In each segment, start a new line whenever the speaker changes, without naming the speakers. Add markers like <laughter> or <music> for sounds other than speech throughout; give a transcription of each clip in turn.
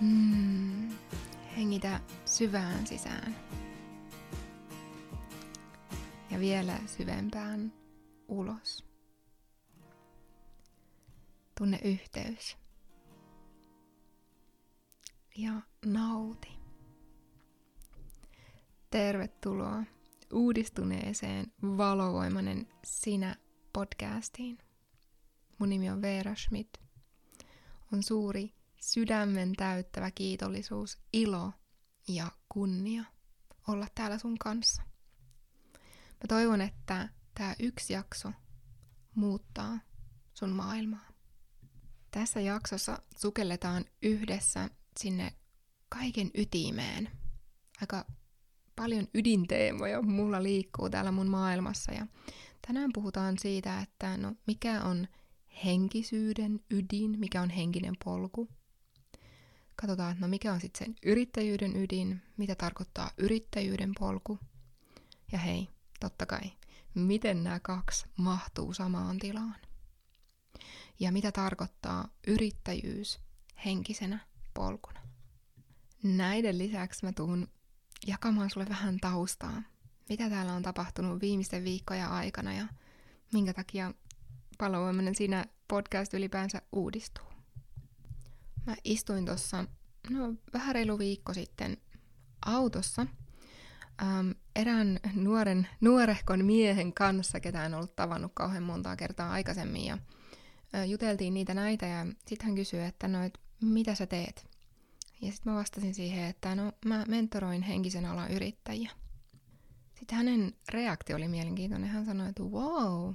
Mm. Hengitä syvään sisään. Ja vielä syvempään ulos. Tunne yhteys. Ja nauti. Tervetuloa uudistuneeseen valovoimainen sinä podcastiin. Mun nimi on Veera Schmidt. On suuri sydämen täyttävä kiitollisuus, ilo ja kunnia olla täällä sun kanssa. Mä toivon, että tämä yksi jakso muuttaa sun maailmaa. Tässä jaksossa sukelletaan yhdessä sinne kaiken ytimeen. Aika paljon ydinteemoja mulla liikkuu täällä mun maailmassa ja tänään puhutaan siitä, että no mikä on henkisyyden ydin, mikä on henkinen polku, katsotaan, että no mikä on sitten sen yrittäjyyden ydin, mitä tarkoittaa yrittäjyyden polku. Ja hei, totta kai, miten nämä kaksi mahtuu samaan tilaan. Ja mitä tarkoittaa yrittäjyys henkisenä polkuna. Näiden lisäksi mä tuun jakamaan sulle vähän taustaa, mitä täällä on tapahtunut viimeisten viikkojen aikana ja minkä takia palovoimainen siinä podcast ylipäänsä uudistuu. Mä istuin tuossa no, vähän reilu viikko sitten autossa ähm, erään nuoren, nuorehkon miehen kanssa, ketä en ollut tavannut kauhean montaa kertaa aikaisemmin. Ja äh, juteltiin niitä näitä ja sitten hän kysyi, että no, et, mitä sä teet? Ja sitten mä vastasin siihen, että no mä mentoroin henkisen alan yrittäjiä. Sitten hänen reaktio oli mielenkiintoinen. Hän sanoi, että wow,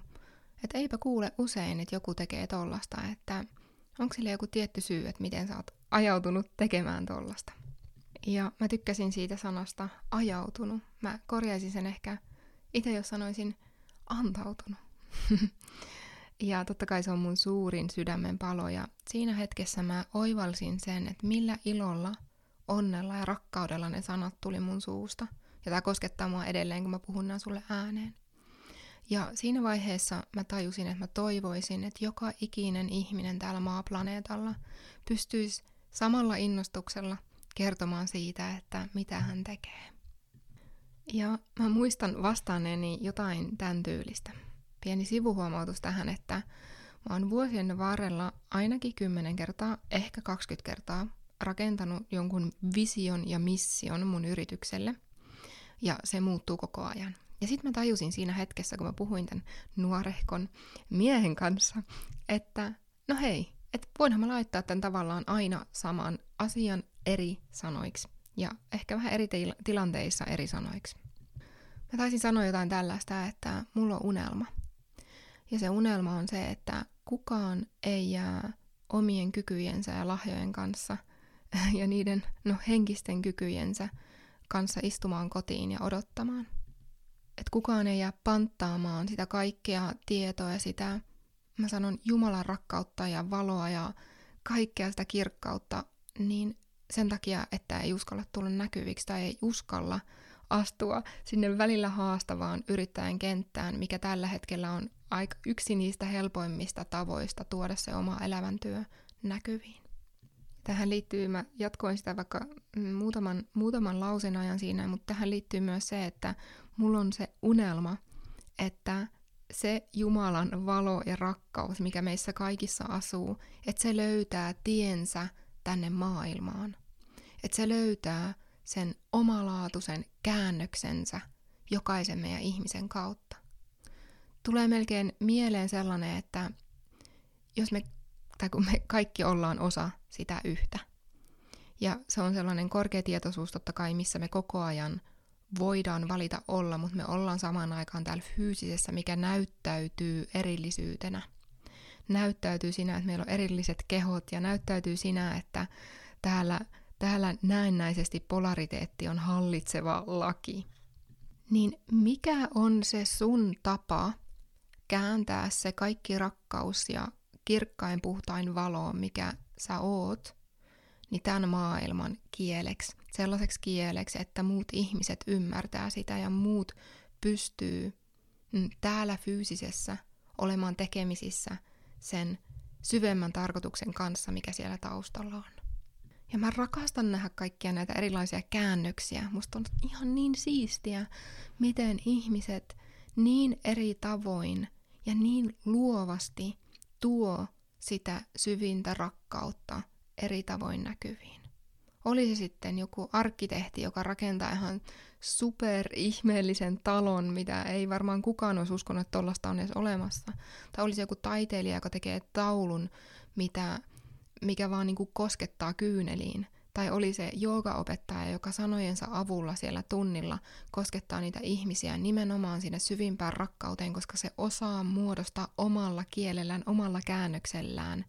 että eipä kuule usein, että joku tekee tollasta, että onko sillä joku tietty syy, että miten sä oot ajautunut tekemään tollasta. Ja mä tykkäsin siitä sanasta ajautunut. Mä korjaisin sen ehkä itse, jos sanoisin antautunut. <laughs> ja totta kai se on mun suurin sydämen palo. Ja siinä hetkessä mä oivalsin sen, että millä ilolla, onnella ja rakkaudella ne sanat tuli mun suusta. Ja tämä koskettaa mua edelleen, kun mä puhun nämä sulle ääneen. Ja siinä vaiheessa mä tajusin, että mä toivoisin, että joka ikinen ihminen täällä maaplaneetalla pystyisi samalla innostuksella kertomaan siitä, että mitä hän tekee. Ja mä muistan vastaaneeni jotain tämän tyylistä. Pieni sivuhuomautus tähän, että mä oon vuosien varrella ainakin 10 kertaa, ehkä 20 kertaa rakentanut jonkun vision ja mission mun yritykselle. Ja se muuttuu koko ajan. Ja sitten mä tajusin siinä hetkessä, kun mä puhuin tämän nuorehkon miehen kanssa, että no hei, että voinhan mä laittaa tämän tavallaan aina saman asian eri sanoiksi. Ja ehkä vähän eri til- tilanteissa eri sanoiksi. Mä taisin sanoa jotain tällaista, että mulla on unelma. Ja se unelma on se, että kukaan ei jää omien kykyjensä ja lahjojen kanssa <laughs> ja niiden no, henkisten kykyjensä kanssa istumaan kotiin ja odottamaan – että kukaan ei jää panttaamaan sitä kaikkea tietoa ja sitä, mä sanon, Jumalan rakkautta ja valoa ja kaikkea sitä kirkkautta, niin sen takia, että ei uskalla tulla näkyviksi tai ei uskalla astua sinne välillä haastavaan yrittäjän kenttään, mikä tällä hetkellä on aika yksi niistä helpoimmista tavoista tuoda se oma elämäntyö näkyviin. Tähän liittyy, mä jatkoin sitä vaikka muutaman, muutaman lausen ajan siinä, mutta tähän liittyy myös se, että mulla on se unelma, että se Jumalan valo ja rakkaus, mikä meissä kaikissa asuu, että se löytää tiensä tänne maailmaan. Että se löytää sen omalaatuisen käännöksensä jokaisen meidän ihmisen kautta. Tulee melkein mieleen sellainen, että jos me, tai kun me kaikki ollaan osa sitä yhtä. Ja se on sellainen korkea tietoisuus totta kai, missä me koko ajan – voidaan valita olla, mutta me ollaan samaan aikaan täällä fyysisessä, mikä näyttäytyy erillisyytenä. Näyttäytyy siinä, että meillä on erilliset kehot ja näyttäytyy siinä, että täällä, täällä näennäisesti polariteetti on hallitseva laki. Niin mikä on se sun tapa kääntää se kaikki rakkaus ja kirkkain puhtain valo, mikä sä oot, niin tämän maailman kieleksi, sellaiseksi kieleksi, että muut ihmiset ymmärtää sitä ja muut pystyy mm, täällä fyysisessä olemaan tekemisissä sen syvemmän tarkoituksen kanssa, mikä siellä taustalla on. Ja mä rakastan nähdä kaikkia näitä erilaisia käännöksiä. Musta on ihan niin siistiä, miten ihmiset niin eri tavoin ja niin luovasti tuo sitä syvintä rakkautta eri tavoin näkyviin. Oli se sitten joku arkkitehti, joka rakentaa ihan super ihmeellisen talon, mitä ei varmaan kukaan olisi uskonut, että tollasta on edes olemassa. Tai olisi joku taiteilija, joka tekee taulun, mitä, mikä vaan niin kuin koskettaa kyyneliin. Tai oli se joogaopettaja, joka sanojensa avulla siellä tunnilla koskettaa niitä ihmisiä nimenomaan sinne syvimpään rakkauteen, koska se osaa muodostaa omalla kielellään, omalla käännöksellään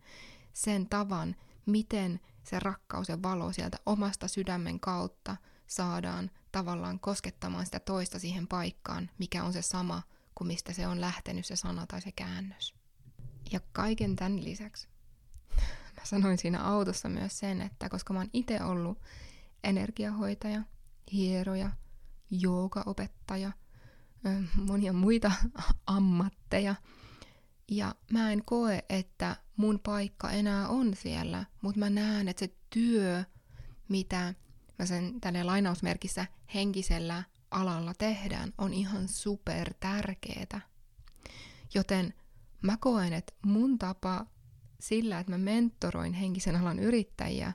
sen tavan, miten se rakkaus ja valo sieltä omasta sydämen kautta saadaan tavallaan koskettamaan sitä toista siihen paikkaan, mikä on se sama kuin mistä se on lähtenyt se sana tai se käännös. Ja kaiken tämän lisäksi <laughs> mä sanoin siinä autossa myös sen, että koska mä oon itse ollut energiahoitaja, hieroja, joogaopettaja, monia muita <laughs> ammatteja, ja mä en koe, että mun paikka enää on siellä, mutta mä näen, että se työ, mitä mä sen tänne lainausmerkissä henkisellä alalla tehdään, on ihan super tärkeetä. Joten mä koen, että mun tapa sillä, että mä mentoroin henkisen alan yrittäjiä,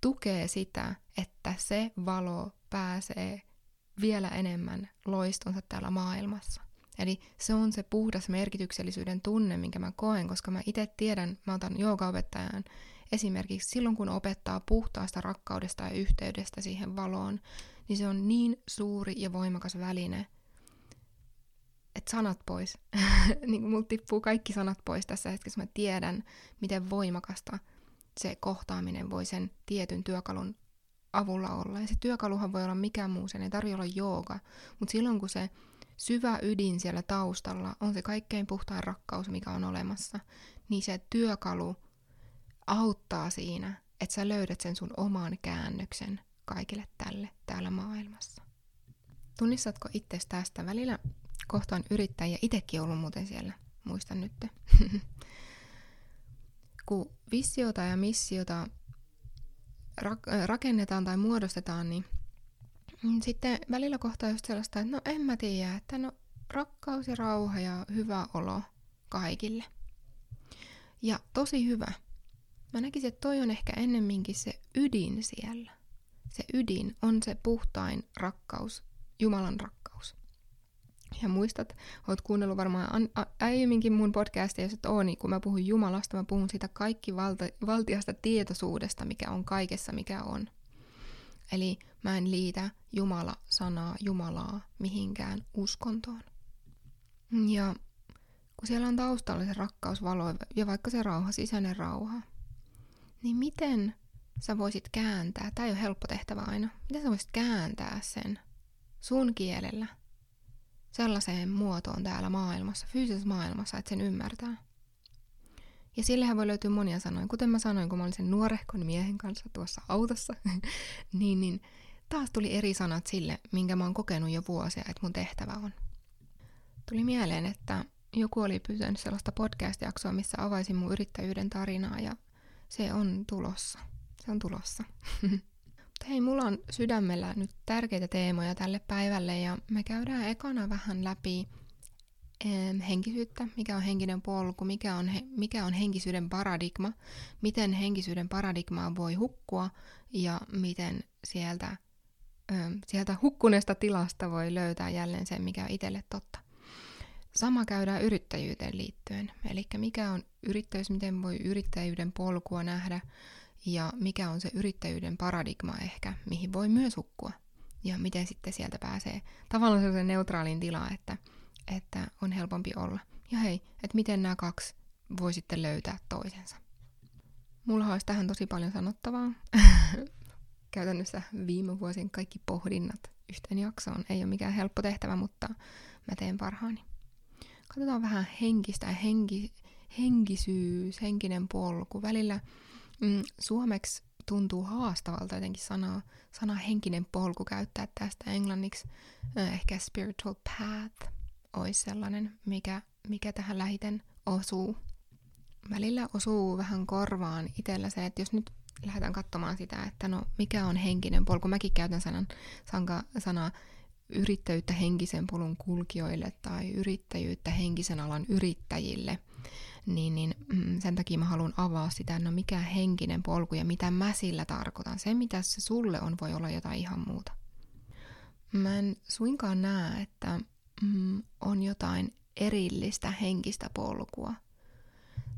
tukee sitä, että se valo pääsee vielä enemmän loistonsa täällä maailmassa. Eli se on se puhdas merkityksellisyyden tunne, minkä mä koen, koska mä itse tiedän, mä otan joogaopettajan esimerkiksi silloin, kun opettaa puhtaasta rakkaudesta ja yhteydestä siihen valoon, niin se on niin suuri ja voimakas väline, että sanat pois. <laughs> niin mulla tippuu kaikki sanat pois tässä hetkessä. Mä tiedän, miten voimakasta se kohtaaminen voi sen tietyn työkalun avulla olla. Ja se työkaluhan voi olla mikä muu, sen ei tarvitse olla jooga. Mutta silloin kun se syvä ydin siellä taustalla on se kaikkein puhtain rakkaus, mikä on olemassa, niin se työkalu auttaa siinä, että sä löydät sen sun oman käännöksen kaikille tälle täällä maailmassa. Tunnistatko itse tästä? Välillä kohtaan yrittäjiä, itsekin ollut muuten siellä, muistan nyt. <laughs> Kun visiota ja missiota rakennetaan tai muodostetaan, niin sitten välillä kohtaa just sellaista, että no en mä tiedä, että no rakkaus ja rauha ja hyvä olo kaikille. Ja tosi hyvä. Mä näkisin, että toi on ehkä ennemminkin se ydin siellä. Se ydin on se puhtain rakkaus, Jumalan rakkaus. Ja muistat, oot kuunnellut varmaan aiemminkin mun podcastia, jos et oo, niin kun mä puhun Jumalasta, mä puhun siitä kaikki valta, valtiasta tietoisuudesta, mikä on kaikessa, mikä on. Eli mä en liitä Jumala-sanaa, Jumalaa mihinkään uskontoon. Ja kun siellä on taustalla se rakkaus, valo ja vaikka se rauha, sisäinen rauha, niin miten sä voisit kääntää, tämä ei ole helppo tehtävä aina, miten sä voisit kääntää sen sun kielellä sellaiseen muotoon täällä maailmassa, fyysisessä maailmassa, että sen ymmärtää. Ja sillehän voi löytyä monia sanoja. Kuten mä sanoin, kun mä olin sen nuorehkon miehen kanssa tuossa autossa, <laughs> niin, niin taas tuli eri sanat sille, minkä mä oon kokenut jo vuosia, että mun tehtävä on. Tuli mieleen, että joku oli pyytänyt sellaista podcast-jaksoa, missä avaisin mun yrittäjyyden tarinaa ja se on tulossa. Se on tulossa. <laughs> Mutta hei, mulla on sydämellä nyt tärkeitä teemoja tälle päivälle ja me käydään ekana vähän läpi henkisyyttä, mikä on henkinen polku, mikä on, he, mikä on henkisyyden paradigma, miten henkisyyden paradigmaa voi hukkua ja miten sieltä, sieltä hukkuneesta tilasta voi löytää jälleen sen, mikä on itselle totta. Sama käydään yrittäjyyteen liittyen, eli mikä on yrittäjyys, miten voi yrittäjyyden polkua nähdä ja mikä on se yrittäjyyden paradigma ehkä, mihin voi myös hukkua ja miten sitten sieltä pääsee tavallaan sellaiseen neutraaliin tilaan, että – että on helpompi olla. Ja hei, että miten nämä kaksi voi sitten löytää toisensa. Mulla olisi tähän tosi paljon sanottavaa. <laughs> Käytännössä viime vuosien kaikki pohdinnat yhteen jaksoon ei ole mikään helppo tehtävä, mutta mä teen parhaani. Katsotaan vähän henkistä henki, henkisyys, henkinen polku. Välillä mm, suomeksi tuntuu haastavalta jotenkin sanaa, sana henkinen polku käyttää tästä englanniksi. Äh, ehkä spiritual path olisi sellainen, mikä, mikä tähän lähiten osuu. Välillä osuu vähän korvaan itsellä se, että jos nyt lähdetään katsomaan sitä, että no mikä on henkinen polku. Mäkin käytän sanan, sanka, sanaa yrittäjyyttä henkisen polun kulkijoille tai yrittäjyyttä henkisen alan yrittäjille, niin, niin mm, sen takia mä haluan avaa sitä, no mikä henkinen polku ja mitä mä sillä tarkoitan. Se, mitä se sulle on, voi olla jotain ihan muuta. Mä en suinkaan näe, että mm, on jotain erillistä henkistä polkua.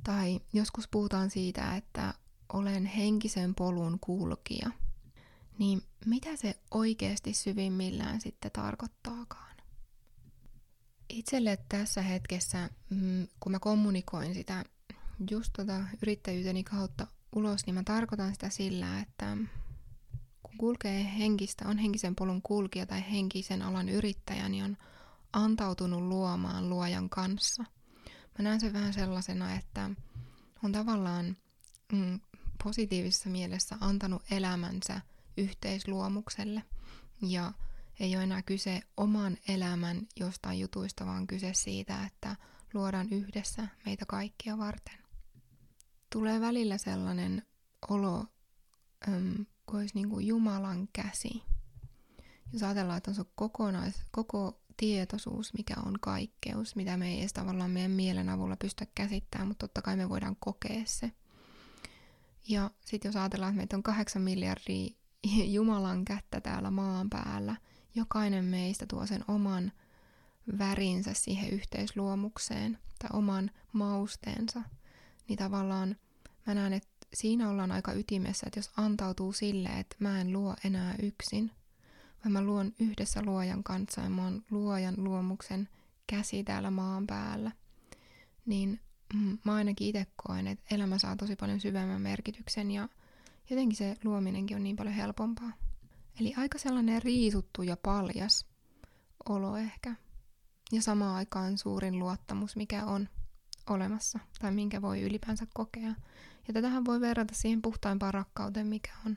Tai joskus puhutaan siitä, että olen henkisen polun kulkija. Niin mitä se oikeasti syvimmillään sitten tarkoittaakaan? Itselle tässä hetkessä, mm, kun mä kommunikoin sitä just tota yrittäjyyteni kautta ulos, niin mä tarkoitan sitä sillä, että kun kulkee henkistä, on henkisen polun kulkija tai henkisen alan yrittäjä, niin on antautunut luomaan luojan kanssa. Mä näen sen vähän sellaisena, että on tavallaan mm, positiivisessa mielessä antanut elämänsä yhteisluomukselle ja ei ole enää kyse oman elämän jostain jutuista, vaan kyse siitä, että luodaan yhdessä meitä kaikkia varten. Tulee välillä sellainen olo, äm, kuin olisi niin kuin Jumalan käsi. Jos ajatellaan, että on se kokonais, koko tietoisuus, mikä on kaikkeus, mitä me ei edes tavallaan meidän mielen avulla pystytä käsittämään, mutta totta kai me voidaan kokea se. Ja sitten jos ajatellaan, että meitä on kahdeksan miljardia <laughs> Jumalan kättä täällä maan päällä, jokainen meistä tuo sen oman värinsä siihen yhteisluomukseen tai oman mausteensa, niin tavallaan mä näen, että siinä ollaan aika ytimessä, että jos antautuu sille, että mä en luo enää yksin, vaan mä luon yhdessä luojan kanssa ja mä oon luojan luomuksen käsi täällä maan päällä, niin mm, mä ainakin itse koen, että elämä saa tosi paljon syvemmän merkityksen ja jotenkin se luominenkin on niin paljon helpompaa. Eli aika sellainen riisuttu ja paljas olo ehkä. Ja samaan aikaan suurin luottamus, mikä on olemassa tai minkä voi ylipäänsä kokea. Ja tätähän voi verrata siihen puhtaimpaan rakkauteen, mikä on.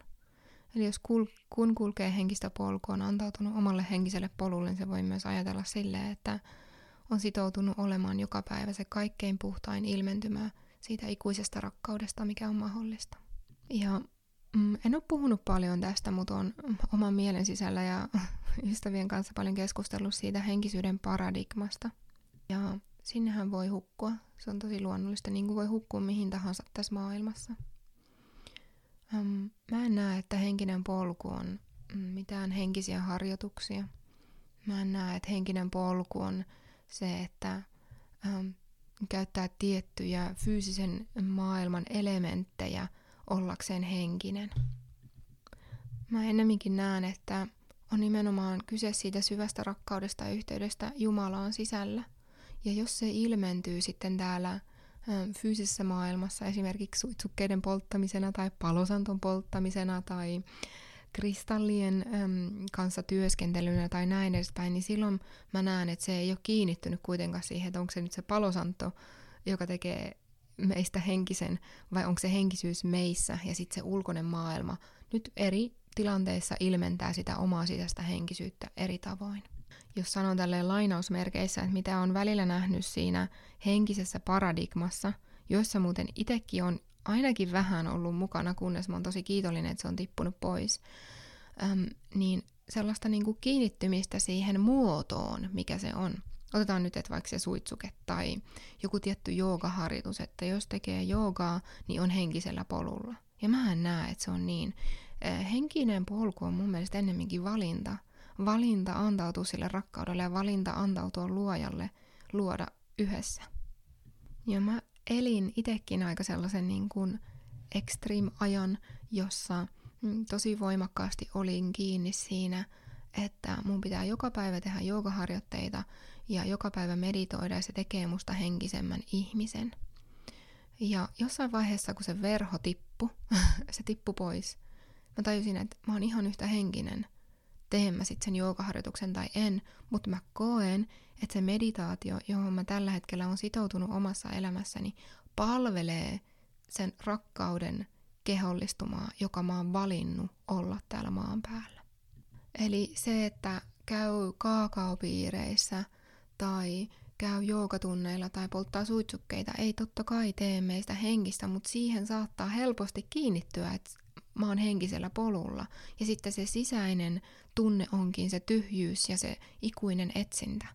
Eli jos kul- kun kulkee henkistä polkua, on antautunut omalle henkiselle polulle, niin se voi myös ajatella silleen, että on sitoutunut olemaan joka päivä se kaikkein puhtain ilmentymä siitä ikuisesta rakkaudesta, mikä on mahdollista. Ja mm, en ole puhunut paljon tästä, mutta on oman mielen sisällä ja <laughs> ystävien kanssa paljon keskustellut siitä henkisyyden paradigmasta. Ja sinnehän voi hukkua. Se on tosi luonnollista, niin kuin voi hukkua mihin tahansa tässä maailmassa. Mä en näe, että henkinen polku on mitään henkisiä harjoituksia. Mä en näe, että henkinen polku on se, että käyttää tiettyjä fyysisen maailman elementtejä ollakseen henkinen. Mä ennemminkin näen, että on nimenomaan kyse siitä syvästä rakkaudesta ja yhteydestä Jumalaan sisällä – ja jos se ilmentyy sitten täällä fyysisessä maailmassa esimerkiksi suitsukkeiden polttamisena tai palosanton polttamisena tai kristallien äm, kanssa työskentelynä tai näin edespäin, niin silloin mä näen, että se ei ole kiinnittynyt kuitenkaan siihen, että onko se nyt se palosanto, joka tekee meistä henkisen, vai onko se henkisyys meissä ja sitten se ulkoinen maailma. Nyt eri tilanteissa ilmentää sitä omaa sisäistä henkisyyttä eri tavoin jos sanon tälleen lainausmerkeissä, että mitä on välillä nähnyt siinä henkisessä paradigmassa, jossa muuten itsekin on ainakin vähän ollut mukana, kunnes mä oon tosi kiitollinen, että se on tippunut pois, äm, niin sellaista niin kuin kiinnittymistä siihen muotoon, mikä se on. Otetaan nyt, että vaikka se suitsuke tai joku tietty joogaharjoitus, että jos tekee joogaa, niin on henkisellä polulla. Ja mä en näe, että se on niin. Henkinen polku on mun mielestä ennemminkin valinta, valinta antautua sille rakkaudelle ja valinta antautua luojalle luoda yhdessä. Ja mä elin itekin aika sellaisen niin kuin extreme-ajan, jossa mm, tosi voimakkaasti olin kiinni siinä, että mun pitää joka päivä tehdä joogaharjoitteita ja joka päivä meditoida ja se tekee musta henkisemmän ihmisen. Ja jossain vaiheessa, kun se verho tippu, <laughs> se tippu pois, mä tajusin, että mä oon ihan yhtä henkinen – teen mä sitten sen joogaharjoituksen tai en, mutta mä koen, että se meditaatio, johon mä tällä hetkellä on sitoutunut omassa elämässäni, palvelee sen rakkauden kehollistumaa, joka mä oon valinnut olla täällä maan päällä. Eli se, että käy kaakaopiireissä tai käy joogatunneilla tai polttaa suitsukkeita, ei totta kai tee meistä henkistä, mutta siihen saattaa helposti kiinnittyä, että mä oon henkisellä polulla. Ja sitten se sisäinen tunne onkin se tyhjyys ja se ikuinen etsintä.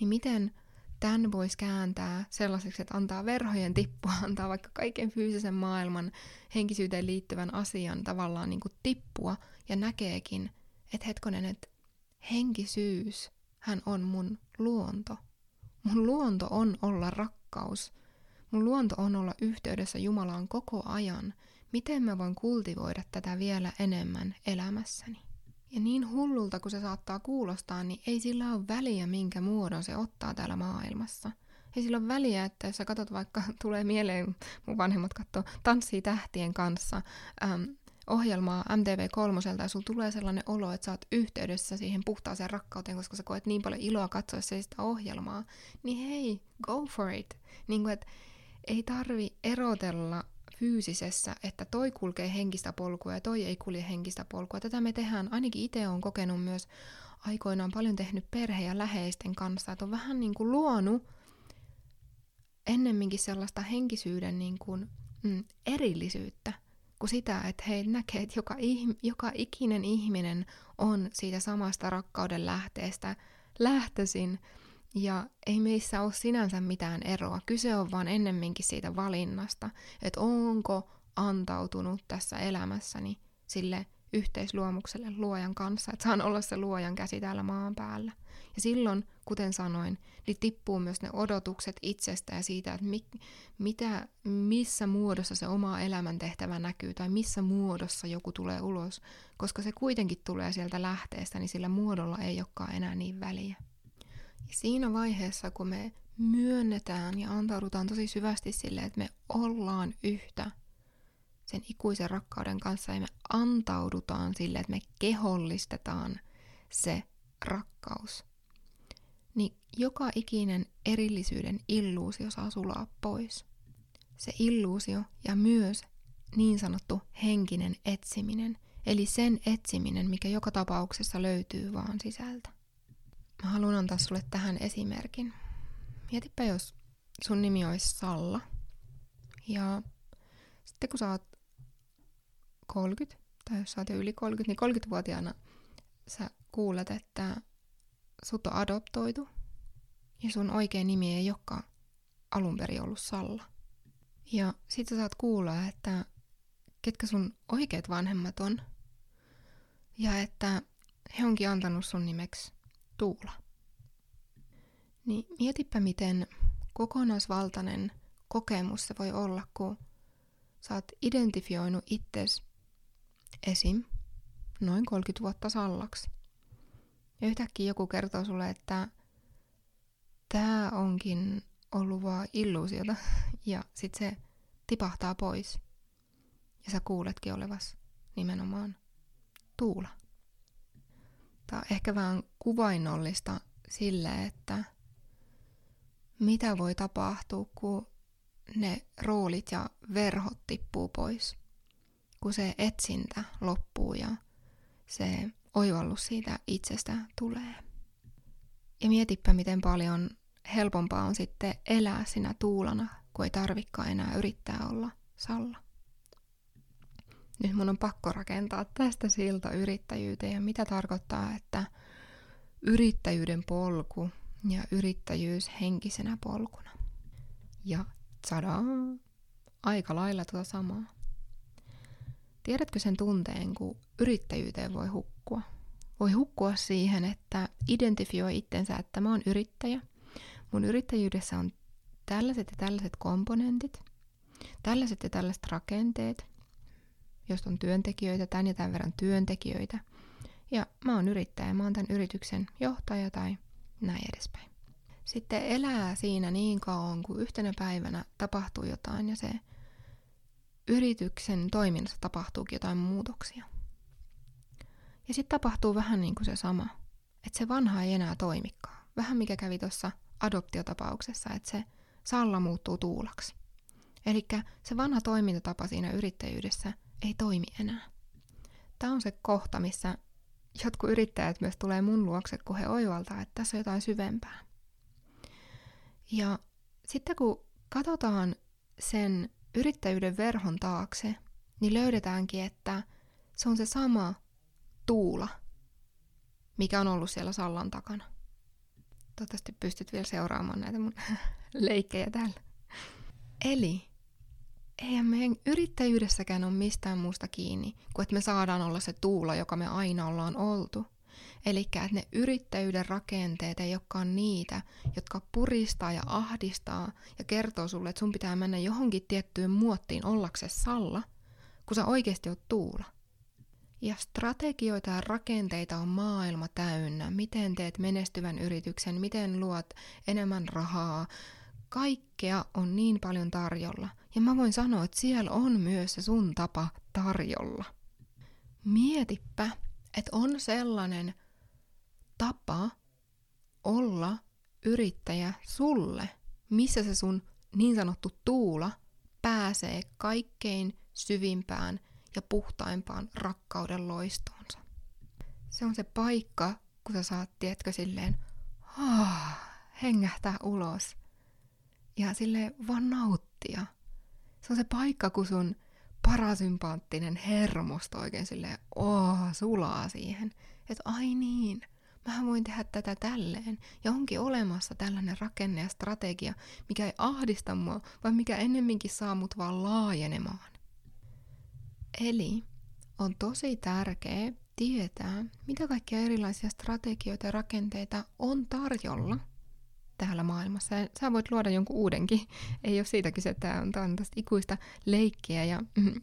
Niin miten tämän voisi kääntää sellaiseksi, että antaa verhojen tippua, <laughs> antaa vaikka kaiken fyysisen maailman henkisyyteen liittyvän asian tavallaan niin kuin tippua ja näkeekin, että hetkonen, että henkisyys, hän on mun luonto. Mun luonto on olla rakkaus. Mun luonto on olla yhteydessä Jumalaan koko ajan. Miten mä voin kultivoida tätä vielä enemmän elämässäni? Ja niin hullulta kuin se saattaa kuulostaa, niin ei sillä ole väliä, minkä muodon se ottaa täällä maailmassa. Ei sillä ole väliä, että jos sä katsot vaikka, <laughs> tulee mieleen, mun vanhemmat katsoo, tanssii tähtien kanssa, äm, ohjelmaa MTV3 ja sulla tulee sellainen olo, että sä oot yhteydessä siihen puhtaaseen rakkauteen, koska sä koet niin paljon iloa katsoessa sitä ohjelmaa, niin hei, go for it. Niin kuin, että ei tarvi erotella fyysisessä, että toi kulkee henkistä polkua ja toi ei kulje henkistä polkua. Tätä me tehdään, ainakin itse on kokenut myös aikoinaan paljon tehnyt perhe- ja läheisten kanssa, että on vähän niin kuin luonut ennemminkin sellaista henkisyyden niin kuin, mm, erillisyyttä kuin sitä, että he näkee, että joka, ihm- joka ikinen ihminen on siitä samasta rakkauden lähteestä lähtöisin ja ei meissä ole sinänsä mitään eroa. Kyse on vaan ennemminkin siitä valinnasta, että onko antautunut tässä elämässäni sille yhteisluomukselle luojan kanssa, että saan olla se luojan käsi täällä maan päällä. Ja silloin, kuten sanoin, niin tippuu myös ne odotukset itsestä ja siitä, että mi- mitä, missä muodossa se oma elämäntehtävä näkyy tai missä muodossa joku tulee ulos, koska se kuitenkin tulee sieltä lähteestä, niin sillä muodolla ei olekaan enää niin väliä. Ja siinä vaiheessa, kun me myönnetään ja antaudutaan tosi syvästi sille, että me ollaan yhtä sen ikuisen rakkauden kanssa ja me antaudutaan sille, että me kehollistetaan se rakkaus, niin joka ikinen erillisyyden illuusio saa sulaa pois. Se illuusio ja myös niin sanottu henkinen etsiminen, eli sen etsiminen, mikä joka tapauksessa löytyy vaan sisältä. Mä haluan antaa sulle tähän esimerkin. Mietipä, jos sun nimi olisi Salla. Ja sitten kun sä oot 30, tai jos sä oot jo yli 30, niin 30-vuotiaana sä kuulet, että sut on adoptoitu ja sun oikea nimi ei olekaan alun perin ollut Salla. Ja sit sä saat kuulla, että ketkä sun oikeat vanhemmat on ja että he onkin antanut sun nimeksi Tuula. Niin mietipä, miten kokonaisvaltainen kokemus se voi olla, kun sä oot identifioinut itsesi esim. noin 30 vuotta sallaksi. Ja yhtäkkiä joku kertoo sulle, että tämä onkin ollut vaan illuusiota, <laughs> ja sit se tipahtaa pois. Ja sä kuuletkin olevas nimenomaan Tuula. On ehkä vähän kuvainnollista sille, että mitä voi tapahtua, kun ne roolit ja verhot tippuu pois. Kun se etsintä loppuu ja se oivallus siitä itsestä tulee. Ja mietipä, miten paljon helpompaa on sitten elää sinä tuulana, kun ei tarvikaan enää yrittää olla Salla. Nyt mun on pakko rakentaa tästä silta yrittäjyyteen ja mitä tarkoittaa, että yrittäjyyden polku ja yrittäjyys henkisenä polkuna. Ja tsadaa, aika lailla tuota samaa. Tiedätkö sen tunteen, kun yrittäjyyteen voi hukkua? Voi hukkua siihen, että identifioi itsensä, että mä oon yrittäjä. Mun yrittäjyydessä on tällaiset ja tällaiset komponentit, tällaiset ja tällaiset rakenteet, jos on työntekijöitä, tämän ja tämän verran työntekijöitä. Ja mä oon yrittäjä, mä oon tämän yrityksen johtaja tai näin edespäin. Sitten elää siinä niin kauan, kun yhtenä päivänä tapahtuu jotain ja se yrityksen toiminnassa tapahtuukin jotain muutoksia. Ja sitten tapahtuu vähän niin kuin se sama, että se vanha ei enää toimikaan. Vähän mikä kävi tuossa adoptiotapauksessa, että se salla muuttuu tuulaksi. Eli se vanha toimintatapa siinä yrittäjyydessä ei toimi enää. Tämä on se kohta, missä jotkut yrittäjät myös tulee mun luokse, kun he oivaltaa, että tässä on jotain syvempää. Ja sitten kun katsotaan sen yrittäjyyden verhon taakse, niin löydetäänkin, että se on se sama tuula, mikä on ollut siellä sallan takana. Toivottavasti pystyt vielä seuraamaan näitä mun <laughs> leikkejä täällä. Eli eihän meidän yrittäjyydessäkään ole mistään muusta kiinni, kuin että me saadaan olla se tuula, joka me aina ollaan oltu. Eli että ne yrittäjyyden rakenteet ei olekaan niitä, jotka puristaa ja ahdistaa ja kertoo sulle, että sun pitää mennä johonkin tiettyyn muottiin ollaksesi salla, kun sä oikeasti oot tuula. Ja strategioita ja rakenteita on maailma täynnä. Miten teet menestyvän yrityksen, miten luot enemmän rahaa. Kaikkea on niin paljon tarjolla. Ja mä voin sanoa, että siellä on myös se sun tapa tarjolla. Mietipä, että on sellainen tapa olla yrittäjä sulle, missä se sun niin sanottu tuula pääsee kaikkein syvimpään ja puhtaimpaan rakkauden loistoonsa. Se on se paikka, kun sä saat, tiedätkö, silleen, hengähtää ulos ja sille vaan nauttia. Se on se paikka, kun sun parasympaattinen hermosto oikein silleen, oh, sulaa siihen. Että ai niin, mä voin tehdä tätä tälleen. Ja onkin olemassa tällainen rakenne ja strategia, mikä ei ahdista mua, vaan mikä ennemminkin saa mut vaan laajenemaan. Eli on tosi tärkeää tietää, mitä kaikkia erilaisia strategioita ja rakenteita on tarjolla – täällä maailmassa. Ja sä voit luoda jonkun uudenkin. Ei ole siitä kyse, että on, tämä on tästä ikuista leikkiä ja mm,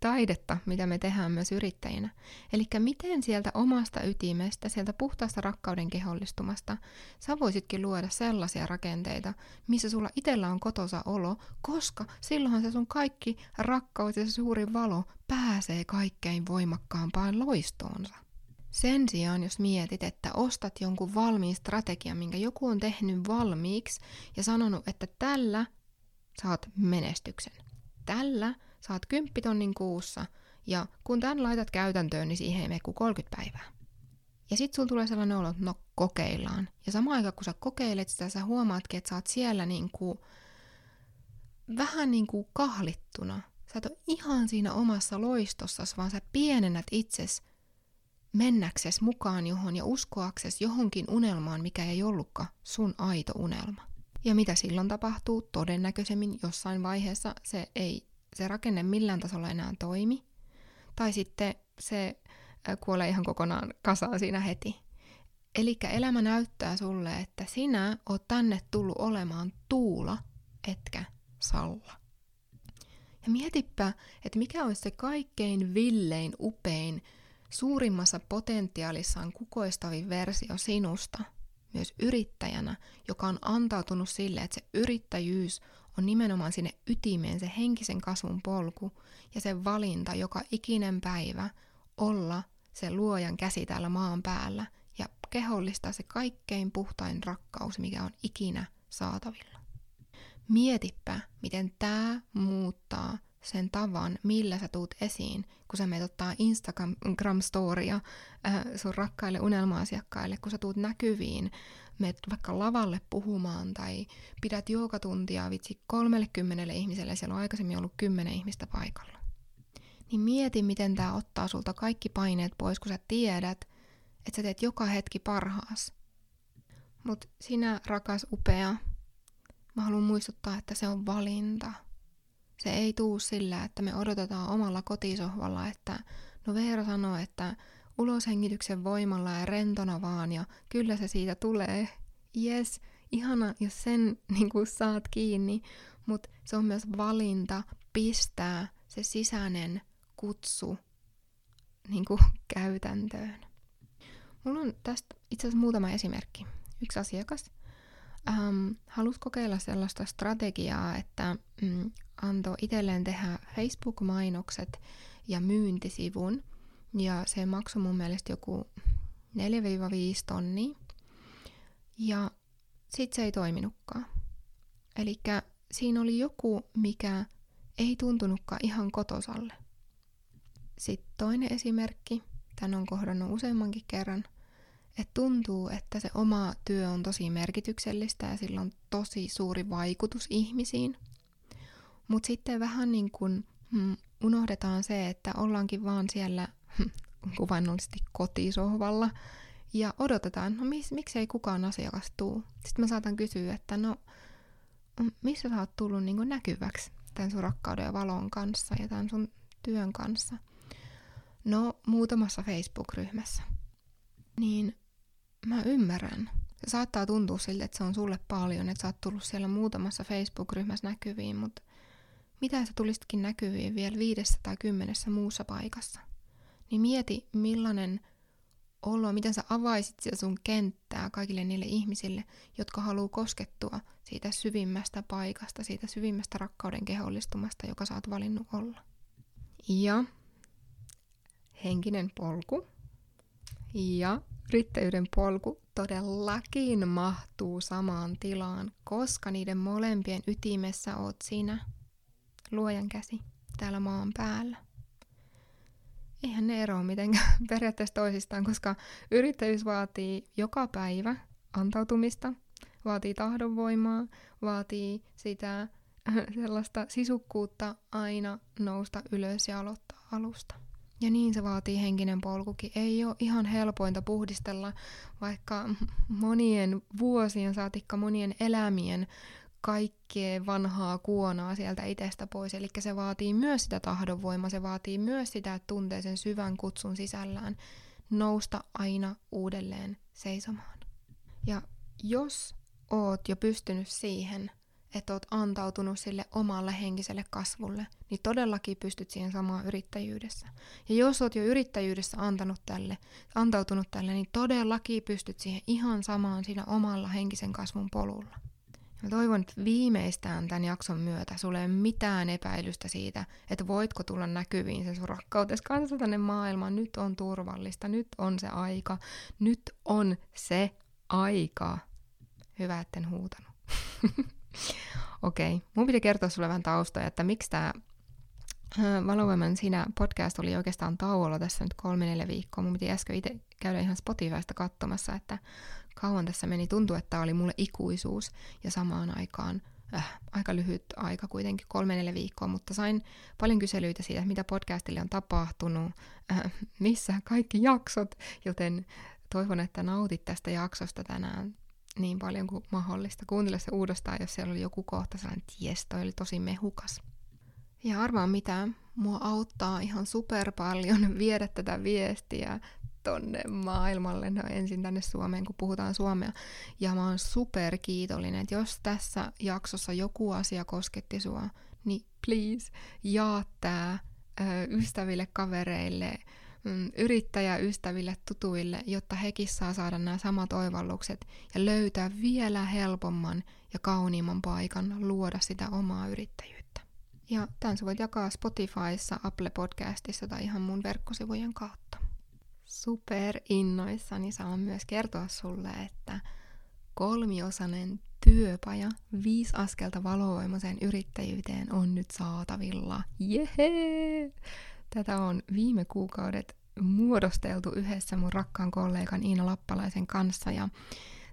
taidetta, mitä me tehdään myös yrittäjinä. Eli miten sieltä omasta ytimestä, sieltä puhtaasta rakkauden kehollistumasta, sä voisitkin luoda sellaisia rakenteita, missä sulla itsellä on kotosa olo, koska silloinhan se sun kaikki rakkaus ja se suuri valo pääsee kaikkein voimakkaampaan loistoonsa. Sen sijaan, jos mietit, että ostat jonkun valmiin strategian, minkä joku on tehnyt valmiiksi ja sanonut, että tällä saat menestyksen. Tällä saat 10 tonnin kuussa ja kun tämän laitat käytäntöön, niin siihen ei mene kuin 30 päivää. Ja sitten sulla tulee sellainen olo, että no kokeillaan. Ja samaan aikaan kun sä kokeilet sitä, sä huomaatkin, että sä oot siellä niinku, vähän niin kuin kahlittuna. Sä et ole ihan siinä omassa loistossasi, vaan sä pienennät itsesi mennäkses mukaan johon ja uskoakses johonkin unelmaan, mikä ei ollutkaan sun aito unelma. Ja mitä silloin tapahtuu? Todennäköisemmin jossain vaiheessa se ei se rakenne millään tasolla enää toimi. Tai sitten se kuolee ihan kokonaan kasaan siinä heti. Eli elämä näyttää sulle, että sinä oot tänne tullut olemaan tuula, etkä salla. Ja mietipä, että mikä olisi se kaikkein villein, upein, suurimmassa potentiaalissaan kukoistavin versio sinusta, myös yrittäjänä, joka on antautunut sille, että se yrittäjyys on nimenomaan sinne ytimeen, se henkisen kasvun polku ja se valinta joka ikinen päivä olla se luojan käsi täällä maan päällä ja kehollistaa se kaikkein puhtain rakkaus, mikä on ikinä saatavilla. Mietipä, miten tämä muuttaa sen tavan, millä sä tuut esiin, kun sä meet ottaa Instagram-storia äh, sun rakkaille unelma-asiakkaille, kun sä tuut näkyviin, meet vaikka lavalle puhumaan tai pidät joogatuntia vitsi 30 ihmiselle, siellä on aikaisemmin ollut 10 ihmistä paikalla. Niin mieti, miten tämä ottaa sulta kaikki paineet pois, kun sä tiedät, että sä teet joka hetki parhaas. Mutta sinä, rakas upea, mä haluan muistuttaa, että se on valinta – se ei tuu sillä, että me odotetaan omalla kotisohvalla, että no Veera sanoo, että uloshengityksen voimalla ja rentona vaan ja kyllä se siitä tulee. Yes, ihana, jos sen <laughs> niin kuin saat kiinni, mutta se on myös valinta pistää se sisäinen kutsu niin kuin käytäntöön. Mulla on tästä itse asiassa muutama esimerkki. Yksi asiakas ähm, halusi kokeilla sellaista strategiaa, että mm, antoi itselleen tehdä Facebook-mainokset ja myyntisivun. Ja se maksoi mun mielestä joku 4-5 tonni. Ja sit se ei toiminutkaan. Eli siinä oli joku, mikä ei tuntunutkaan ihan kotosalle. Sitten toinen esimerkki, tämän on kohdannut useammankin kerran, että tuntuu, että se oma työ on tosi merkityksellistä ja sillä on tosi suuri vaikutus ihmisiin – mutta sitten vähän niin kuin mm, unohdetaan se, että ollaankin vaan siellä kuvainnollisesti kotisohvalla ja odotetaan, no mis, miksei kukaan asiakas tuu. Sitten mä saatan kysyä, että no missä sä oot tullut niin näkyväksi tämän sun rakkauden ja valon kanssa ja tämän sun työn kanssa? No muutamassa Facebook-ryhmässä. Niin mä ymmärrän. Se saattaa tuntua siltä, että se on sulle paljon, että sä oot tullut siellä muutamassa Facebook-ryhmässä näkyviin, mutta mitä sä tulisitkin näkyviin vielä viidessä tai kymmenessä muussa paikassa? Niin mieti, millainen olo, miten sä avaisit sitä sun kenttää kaikille niille ihmisille, jotka haluaa koskettua siitä syvimmästä paikasta, siitä syvimmästä rakkauden kehollistumasta, joka sä oot valinnut olla. Ja henkinen polku ja yrittäjyyden polku todellakin mahtuu samaan tilaan, koska niiden molempien ytimessä oot sinä, luojan käsi, täällä maan päällä. Eihän ne eroa mitenkään <laughs> periaatteessa toisistaan, koska yrittäjyys vaatii joka päivä antautumista, vaatii tahdonvoimaa, vaatii sitä <laughs> sellaista sisukkuutta aina nousta ylös ja aloittaa alusta. Ja niin se vaatii henkinen polkukin. Ei ole ihan helpointa puhdistella vaikka monien vuosien saatikka monien elämien kaikkea vanhaa kuonaa sieltä itsestä pois. Eli se vaatii myös sitä tahdonvoimaa, se vaatii myös sitä, että tuntee sen syvän kutsun sisällään nousta aina uudelleen seisomaan. Ja jos oot jo pystynyt siihen, että oot antautunut sille omalle henkiselle kasvulle, niin todellakin pystyt siihen samaan yrittäjyydessä. Ja jos oot jo yrittäjyydessä antanut tälle, antautunut tälle, niin todellakin pystyt siihen ihan samaan siinä omalla henkisen kasvun polulla. Mä toivon, että viimeistään tämän jakson myötä sulle ei ole mitään epäilystä siitä, että voitko tulla näkyviin sen sun rakkautes kanssa tänne maailmaan. Nyt on turvallista, nyt on se aika, nyt on se aika. Hyvä, etten huutanut. <laughs> Okei, okay. mun piti kertoa sulle vähän taustoja, että miksi tämä Valovoiman siinä podcast oli oikeastaan tauolla tässä nyt kolme neljä viikkoa. Mun piti äsken itse käydä ihan Spotifysta katsomassa, että kauan tässä meni. Tuntui, että tämä oli mulle ikuisuus ja samaan aikaan äh, aika lyhyt aika kuitenkin, kolme neljä viikkoa, mutta sain paljon kyselyitä siitä, mitä podcastille on tapahtunut, äh, missä kaikki jaksot, joten toivon, että nautit tästä jaksosta tänään niin paljon kuin mahdollista. Kuuntele se uudestaan, jos siellä oli joku kohta sellainen, että jes, toi oli tosi mehukas. Ja arvaa mitä, mua auttaa ihan super paljon <laughs> viedä tätä viestiä tonne maailmalle, no ensin tänne Suomeen, kun puhutaan suomea. Ja mä oon super kiitollinen, että jos tässä jaksossa joku asia kosketti sua, niin please, jaa tää ystäville, kavereille, mm, yrittäjäystäville, tutuille, jotta hekin saa saada nämä samat oivallukset ja löytää vielä helpomman ja kauniimman paikan luoda sitä omaa yrittäjyyttä. Ja tämän sä voit jakaa Spotifyssa, Apple Podcastissa tai ihan mun verkkosivujen kautta super innoissani saan myös kertoa sulle, että kolmiosainen työpaja viisi askelta valovoimaiseen yrittäjyyteen on nyt saatavilla. Jehe! Tätä on viime kuukaudet muodosteltu yhdessä mun rakkaan kollegan Iina Lappalaisen kanssa ja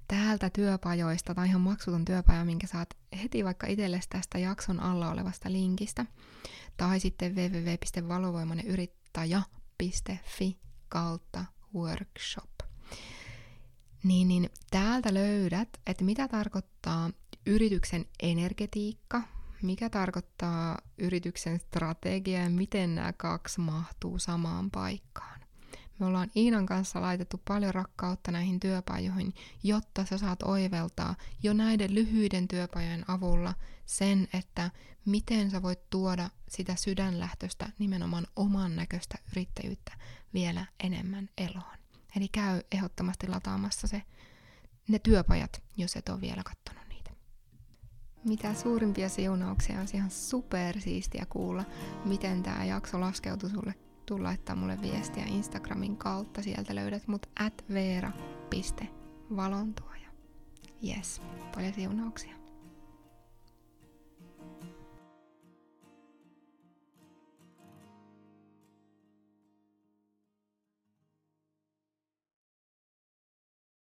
täältä työpajoista tai ihan maksuton työpaja, minkä saat heti vaikka itsellesi tästä jakson alla olevasta linkistä tai sitten www.valovoimaneyrittäjä.fi kautta workshop. Niin, niin täältä löydät, että mitä tarkoittaa yrityksen energetiikka, mikä tarkoittaa yrityksen strategia ja miten nämä kaksi mahtuu samaan paikkaan. Me ollaan Iinan kanssa laitettu paljon rakkautta näihin työpajoihin, jotta sä saat oiveltaa jo näiden lyhyiden työpajojen avulla sen, että miten sä voit tuoda sitä sydänlähtöstä nimenomaan oman näköistä yrittäjyyttä vielä enemmän eloon. Eli käy ehdottomasti lataamassa se, ne työpajat, jos et ole vielä katsonut niitä. Mitä suurimpia siunauksia, on ihan super siistiä kuulla, miten tämä jakso laskeutui sulle. Tuu laittaa mulle viestiä Instagramin kautta, sieltä löydät mut at veera.valontuoja. Yes, paljon siunauksia.